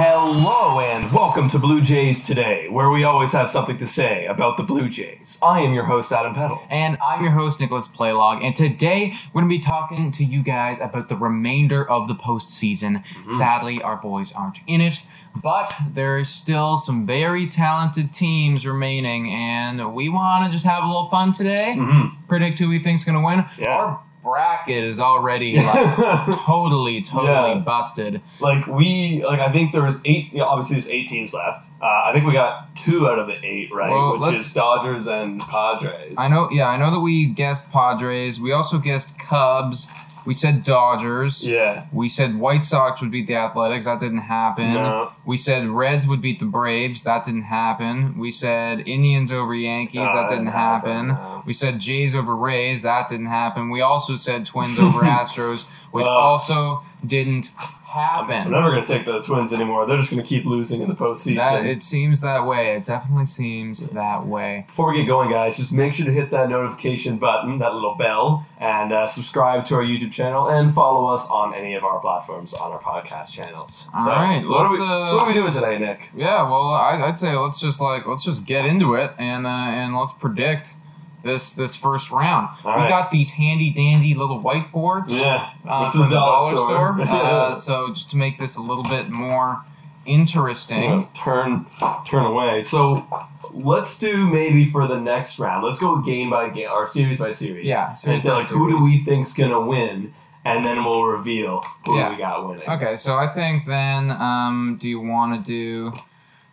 Hello and welcome to Blue Jays Today, where we always have something to say about the Blue Jays. I am your host, Adam Peddle. And I'm your host, Nicholas Playlog. And today we're going to be talking to you guys about the remainder of the postseason. Mm-hmm. Sadly, our boys aren't in it, but there's still some very talented teams remaining. And we want to just have a little fun today, mm-hmm. predict who we think's going to win. Yeah. Our bracket is already like totally, totally Yeah. busted. Like we, like I think there was eight. You know, obviously, there's eight teams left. Uh, I think we got two out of the eight, right? Well, Which is Dodgers and Padres. I know, yeah, I know that we guessed Padres. We also guessed Cubs. We said Dodgers. Yeah. We said White Sox would beat the Athletics. That didn't happen. No. We said Reds would beat the Braves. That didn't happen. We said Indians over Yankees. No, that that didn't didn't happen, happen. no. We said Jays over Rays. That didn't happen. We also said Twins over Astros, which Well, also didn't happen. I'm never gonna take the Twins anymore. They're just gonna keep losing in the postseason. That, it seems that way. It definitely seems that way. Before we get going, guys, just make sure to hit that notification button, that little bell, and uh, subscribe to our YouTube channel and follow us on any of our platforms on our podcast channels. All right, what, are we, uh, so what are we doing today, Nick? Yeah, well, I, I'd say let's just like let's just get into it and uh, and let's predict this this first round. All we right. got these handy dandy little whiteboards Yeah, uh, from the dollar store. Yeah. uh, so just to make this a little bit more interesting. Turn turn away. So let's do maybe for the next round. Let's go game by game or series by series. Yeah, and say like who do we think's gonna win, and then we'll reveal who Yeah. we got winning. Okay, so I think then, um, do you want to do?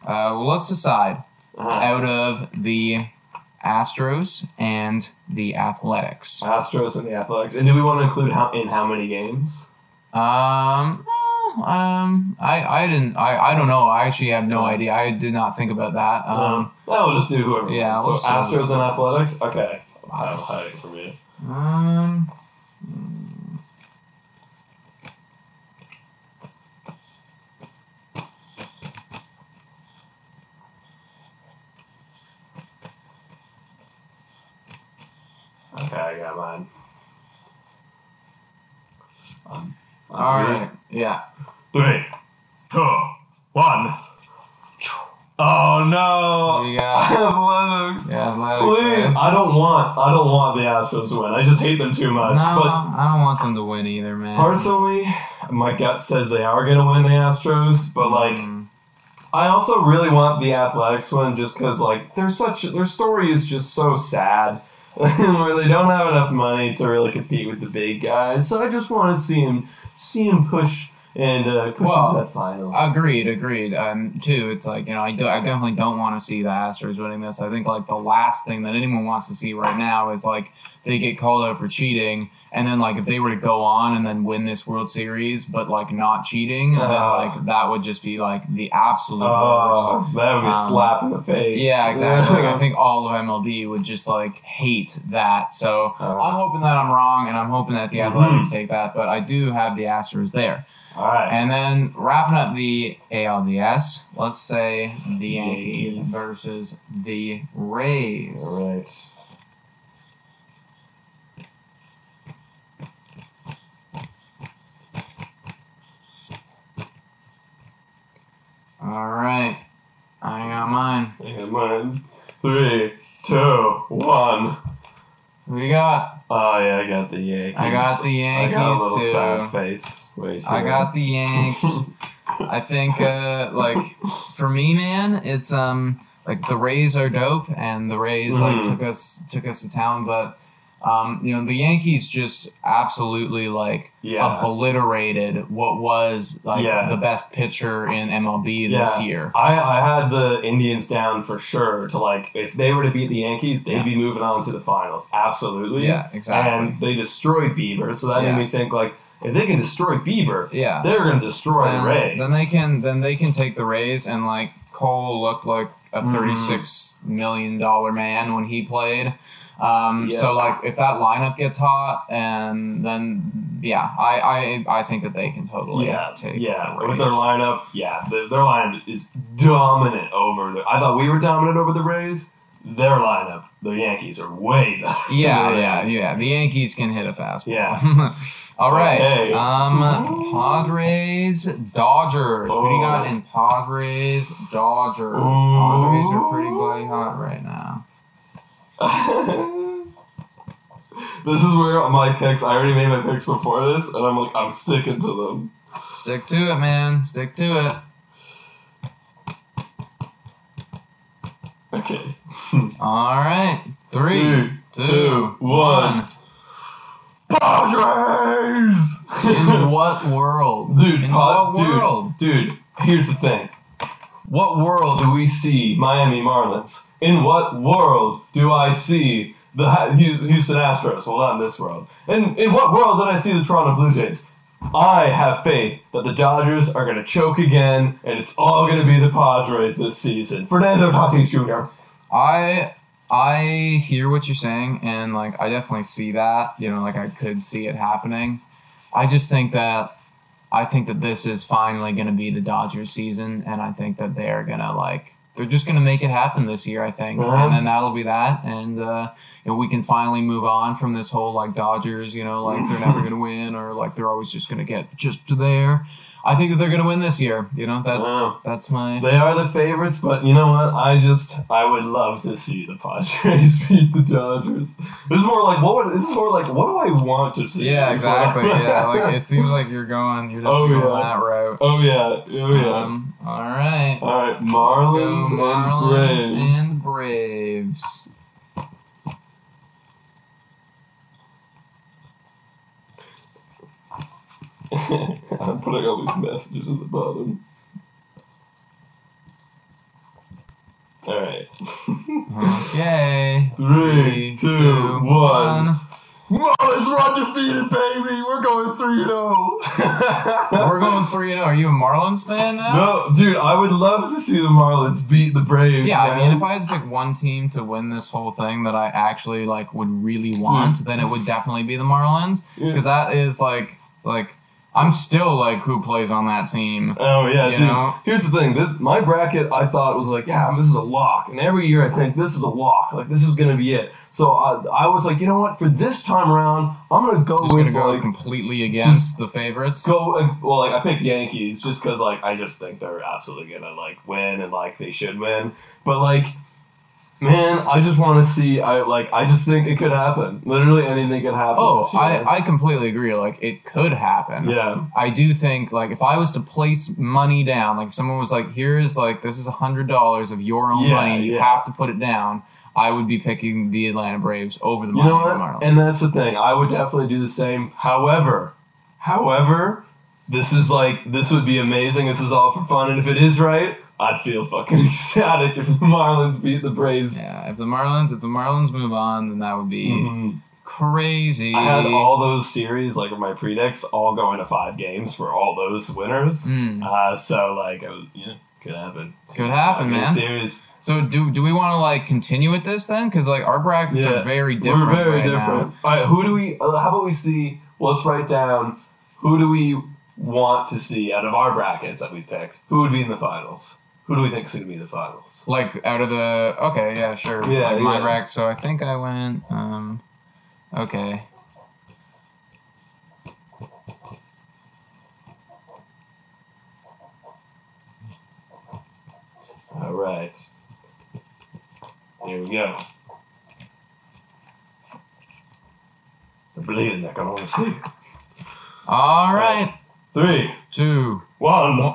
Uh, well, let's decide Uh-huh. out of the Astros and the Athletics. Astros and the Athletics. And do we want to include how in how many games? Um, um, I, I didn't, I, I don't know. I actually have no idea. I did not think about that. Um, Um, well, just do whoever. yeah, So Astros and Athletics. Okay. I'm hiding from you. um, Okay, I got mine. all right, yeah. Three, two, one. Oh no! You got, Athletics. yeah, Athletics. Please, man. I don't want. I don't want the Astros to win. I just hate them too No, much. But I don't want them to win either, man. personally, my gut says they are going to win the Astros. But like, Mm, I also really want the Athletics to win just because like they're such their story is just so sad. Where they don't have enough money to really compete with the big guys, so I just want to see him see him push and uh, push Well, into that final. Agreed, agreed. Um, too, it's like you know, I, do, I definitely don't want to see the Astros winning this. I think like the last thing that anyone wants to see right now is like they get called out for cheating, And then like if they were to go on and then win this World Series, but like not cheating, then Ah. like that would just be like the absolute Oh, worst. that would be a Um, slap in the face. Yeah, exactly. like, I think all of MLB would just like hate that. So Oh. I'm hoping that I'm wrong, and I'm hoping that the Mm-hmm. Athletics take that. But I do have the Astros there. All right. And then wrapping up the ALDS, let's say the Yankees Yankees. versus the Rays. All right. All right, I got mine. I got mine. Three, two, one. We got? Oh yeah, I got the Yankees. I got the Yankees I got a little too. sad face. Wait. I got the Yanks. I think, uh, like, for me, man, it's um, like the Rays are dope, and the Rays like Mhm. took us took us to town, but. Um, you know the Yankees just absolutely like Yeah. obliterated what was like Yeah. the best pitcher in MLB Yeah. this year. I, I had the Indians down for sure to like if they were to beat the Yankees, they'd be moving on to the finals. Absolutely. Yeah, exactly. And they destroyed Bieber, so that made me think like if they can destroy Bieber, Yeah. they're gonna destroy then, the Rays. then they can then they can take the Rays and like Cole looked like a Mhm. thirty six million dollar man when he played. Um, Yeah. So like if that lineup gets hot and then yeah, I I, I think that they can totally yeah, take yeah. the With their lineup, yeah, the, their lineup is dominant over. The, I thought we were dominant over the Rays. Their lineup, the Yankees are way better. than Yeah, the yeah, yeah. The Yankees can hit a fastball. Yeah. All right. Okay. Um, Padres, Dodgers. Who do you got Oh. in Padres, Dodgers? Oh. Padres are pretty bloody hot right now. this is where my picks. I already made my picks before this, and I'm like, I'm sticking to them. Stick to it, man. Stick to it. Okay. All right. Three, Three, two, two, one. Padres. In what world? dude, In Pod- what world? dude, dude. Here's the thing. What world do we see Miami Marlins? In what world do I see the Houston Astros? Well, not in this world. And in what world did I see the Toronto Blue Jays? I have faith that the Dodgers are going to choke again, and it's all going to be the Padres this season. Fernando Tatis Jr. I I hear what you're saying, and like I definitely see that. You know, like I could see it happening. I just think that I think that this is finally going to be the Dodgers season, and I think that they're gonna like they're just gonna make it happen this year. I think, Uh-huh. and then that'll be that, and uh, know, we can finally move on from this whole like Dodgers. You know, like they're never gonna win, or like they're always just gonna get just to there. I think that they're gonna win this year. You know, that's Wow. that's my They are the favorites, but you know what? I just I would love to see the Padres beat the Dodgers. This is more like what would, this is more like what do I want to see? Yeah, Is what I- exactly. yeah, like it seems like you're going, you're just Oh, going yeah. that route. oh yeah, oh yeah. Um, all right. All right, Marlins, Marlins and Braves. and Braves. I'm putting all these messages at the bottom. All right, uh-huh. Okay. three, two, one. one. Marlins are undefeated, baby. We're going three zero. Oh. We're going three and zero. Are you a Marlins fan now? No, dude, I would love to see the Marlins beat the Braves. Yeah, I mean, if I had to pick one team to win this whole thing that I actually like would really want, hmm. then it would definitely be the Marlins Yeah. because that is like like I'm still like who plays on that team. Oh yeah, dude. know? Here's the thing. This my bracket. I thought was like, yeah, this is a lock. And every year I think this is a lock. Like this is gonna be it. So I, I was like, you know what? For this time around, I'm gonna go Just with gonna go like completely against the favorites. go. Well, like I picked Yankees just because like I just think they're absolutely gonna like win and like they should win. But like, man, I just want to see. I like. I just think it could happen. Literally anything could happen. Oh. I, I completely agree. Like it could happen. yeah. I do think like if I was to place money down, like if someone was like, "Here's like this is a hundred dollars of your own Yeah, money, you yeah. have to put it down," I would be picking the Atlanta Braves over the You know Miami what? Marlins. And that's the thing. I would definitely do the same. However, however, this is like this would be amazing. This is all for fun, and if it is right, I'd feel fucking ecstatic if the Marlins beat the Braves. yeah, if the Marlins if the Marlins move on, then that would be Mhm. crazy. I had all those series, like my predicts, all going to five games for all those winners. Mm. Uh, so like, was, yeah, could happen. Could happen, man. Series. So do do we want to like continue with this then? Because like our brackets Yeah. are very different. We're very right now. different. All right, who do we? Uh, how about we see? Well, let's write down who do we want to see out of our brackets that we've picked. Who would be in the finals? Who do we think is going to be in the finals? Like out of the okay, yeah, sure. Yeah, like my yeah. bracket. So I think I went. Um, okay. All right. Here we go. I'm bleeding, Nick. I want to see. All right. Three, Two. one.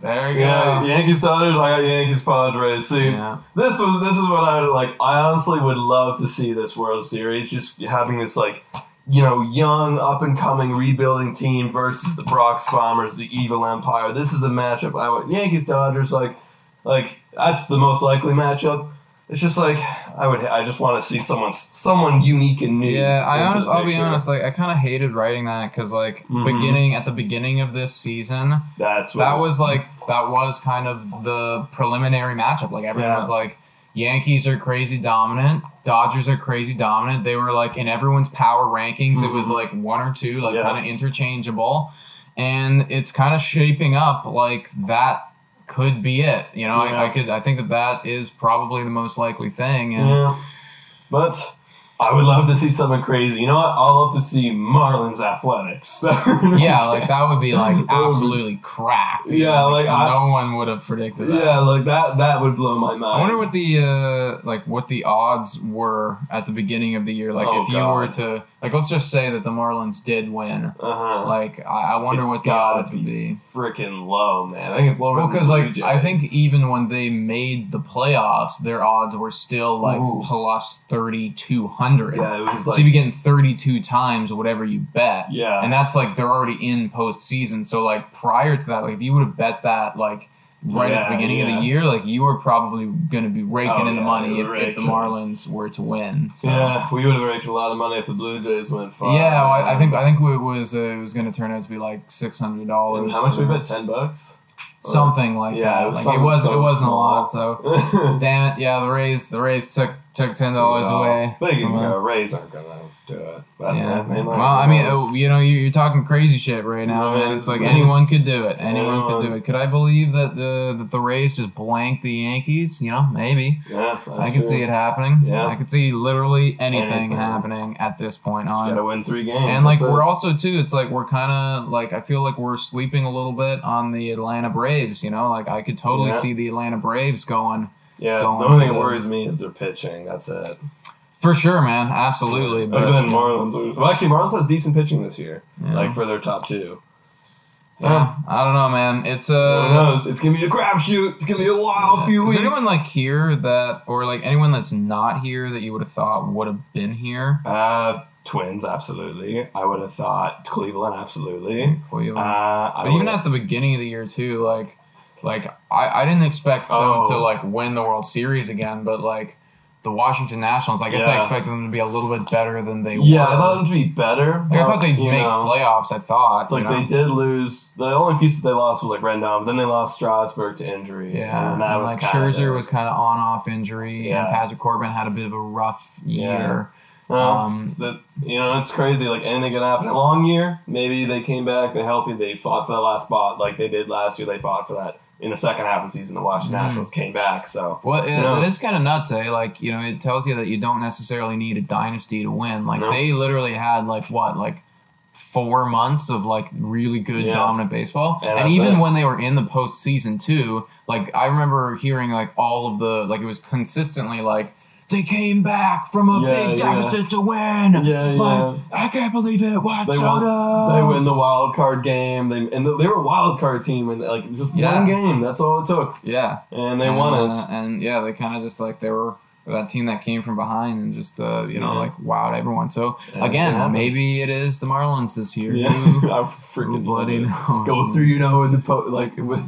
There you Yeah, go. Yankees Dodgers. I got Yankees Padres. See, Yeah. this was this is what I would like. I honestly would love to see this World Series. Just having this like, you know, young up and coming rebuilding team versus the Bronx Bombers, the evil Empire. This is a matchup. I would Yankees Dodgers like, like that's the most likely matchup. It's just like I would. I just want to see someone someone unique and new. Yeah, I honest, I'll be honest. Like, I kind of hated writing that because, like, Mhm. beginning at the beginning of this season, That's what that was like that was kind of the preliminary matchup. Like everyone Yeah. was like, Yankees are crazy dominant, Dodgers are crazy dominant. They were like in everyone's power rankings. It was Mhm. like one or two, like Yeah. kind of interchangeable, and it's kind of shaping up like that could be it. You know, Yeah. I, I could I think that that is probably the most likely thing. And Yeah. But I would love to see something crazy. You know what? I'll love to see Marlins athletics. yeah, like that would be like be- absolutely cracked. Yeah, know, like, I- no one would have predicted that. Yeah, like that. That would blow my mind. I wonder what the uh, like what the odds were at the beginning of the year. Like Oh, if you were to like, let's just say that the Marlins did win. Uh huh. Like I, I wonder it's what the odds would be. freaking low, man. I think it's lower. Well, because like Blue I think even when they made the playoffs, their odds were still like Ooh. plus thirty two hundred. Yeah, it was so like you'd be getting thirty two times whatever you bet. yeah, and that's like they're already in postseason. So like prior to that, like if you would have bet that like right at the Yeah, beginning of the year, like you were probably going to be raking Oh, in the yeah, money if, if the. Marlins were to win. So. yeah, we would have raked a lot of money if the Blue Jays went far. Yeah, well, I, I think I think it was uh, it was going to turn out to be like six hundred dollars. how much we bet? Ten bucks. Something like Yeah, that. it was like it was it wasn't small. a lot. So damn it, yeah, the Rays the Rays took took ten dollars away. They can go. Rays aren't gonna do it. But Yeah. Well, I mean, uh, you know, you- you're talking crazy shit right now, man. It's like anyone could do it. Anyone could do it. Could I believe that the that the Rays just blanked the Yankees? You know, maybe. yeah, I could true. see it happening. Yeah. I could see literally anything, Anything. happening at this point Just on. gotta win three games. And like we're it. also too, it's like we're kind of like I feel like we're sleeping a little bit on the Atlanta Braves. You know, like I could totally Yeah. see the Atlanta Braves going yeah. The only thing that worries me is their pitching. That's it. For sure, man. Absolutely. But Other than Marlins, well, actually, Marlins has decent pitching this year. yeah. Like for their top two. yeah, I don't know, man. It's a. uh. knows? It's gonna be a crapshoot. It's gonna be a wild Yeah. few weeks. there anyone like here that, or like anyone that's not here that you would have thought would have been here? uh, Twins, absolutely. I would have thought Cleveland, absolutely. Uh, Cleveland. I but even at the beginning of the year too, like, like I, I didn't expect them Oh. to like win the World Series again, but like the Washington Nationals, I guess I Yeah. expected them to be a little bit better than they were. yeah, were. I thought them to be better. like, I thought they'd make know, playoffs. I thought, It's like you know? they did lose. The only pieces they lost was like Rendon, but then they lost Strasburg to injury. Yeah, and that and, was like kinda Scherzer was kind of on off injury, and Patrick Corbin had a bit of a rough year. Well, um, so, you know, it's crazy. Like anything could happen. A long year, maybe they came back, they're healthy, they fought for that last spot, like they did last year. They fought for that in the second half of the season. The Washington Mhm. Nationals came back, so Well, it, it is kind of nuts, eh? Like, you know, it tells you that you don't necessarily need a dynasty to win. Like, No. they literally had, like, what, like four months of, like, really good, Yeah. dominant baseball. And And, even it. when they were in the postseason, too, like, I remember hearing, like, all of the, like, it was consistently, like, they came back from a Yeah, big yeah. deficit to win. Yeah, Like, yeah. I can't believe it. What? They won, they win the wild card game. They and they were a wild card team, and like just Yeah. one game. That's all it took, Yeah. and they and, won uh, it. and yeah, they kind of just, like, they were that team that came from behind and just uh, you know Yeah. like wowed everyone. So Yeah, again, maybe it is the Marlins this year. Yeah, Who- I freaking bloody it. Go through, you know, in the po- like with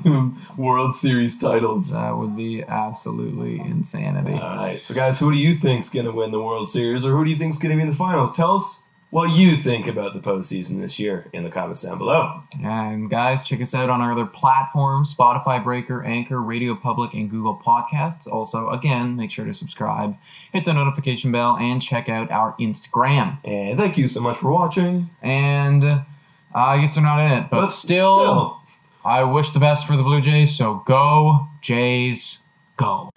World Series titles. That would be absolutely insanity. All right, so guys, who do you think's gonna win the World Series, or who do you think's gonna be in the finals? Tell us what you think about the postseason this year in the comments down below. And guys, check us out on our other platforms Spotify, Breaker, Anchor, Radio Public, and Google Podcasts. Also, again, make sure to subscribe, hit the notification bell, and check out our Instagram. And thank you so much for watching. And uh, I guess they're not in it, but, still, I wish the best for the Blue Jays, so go, Jays, go.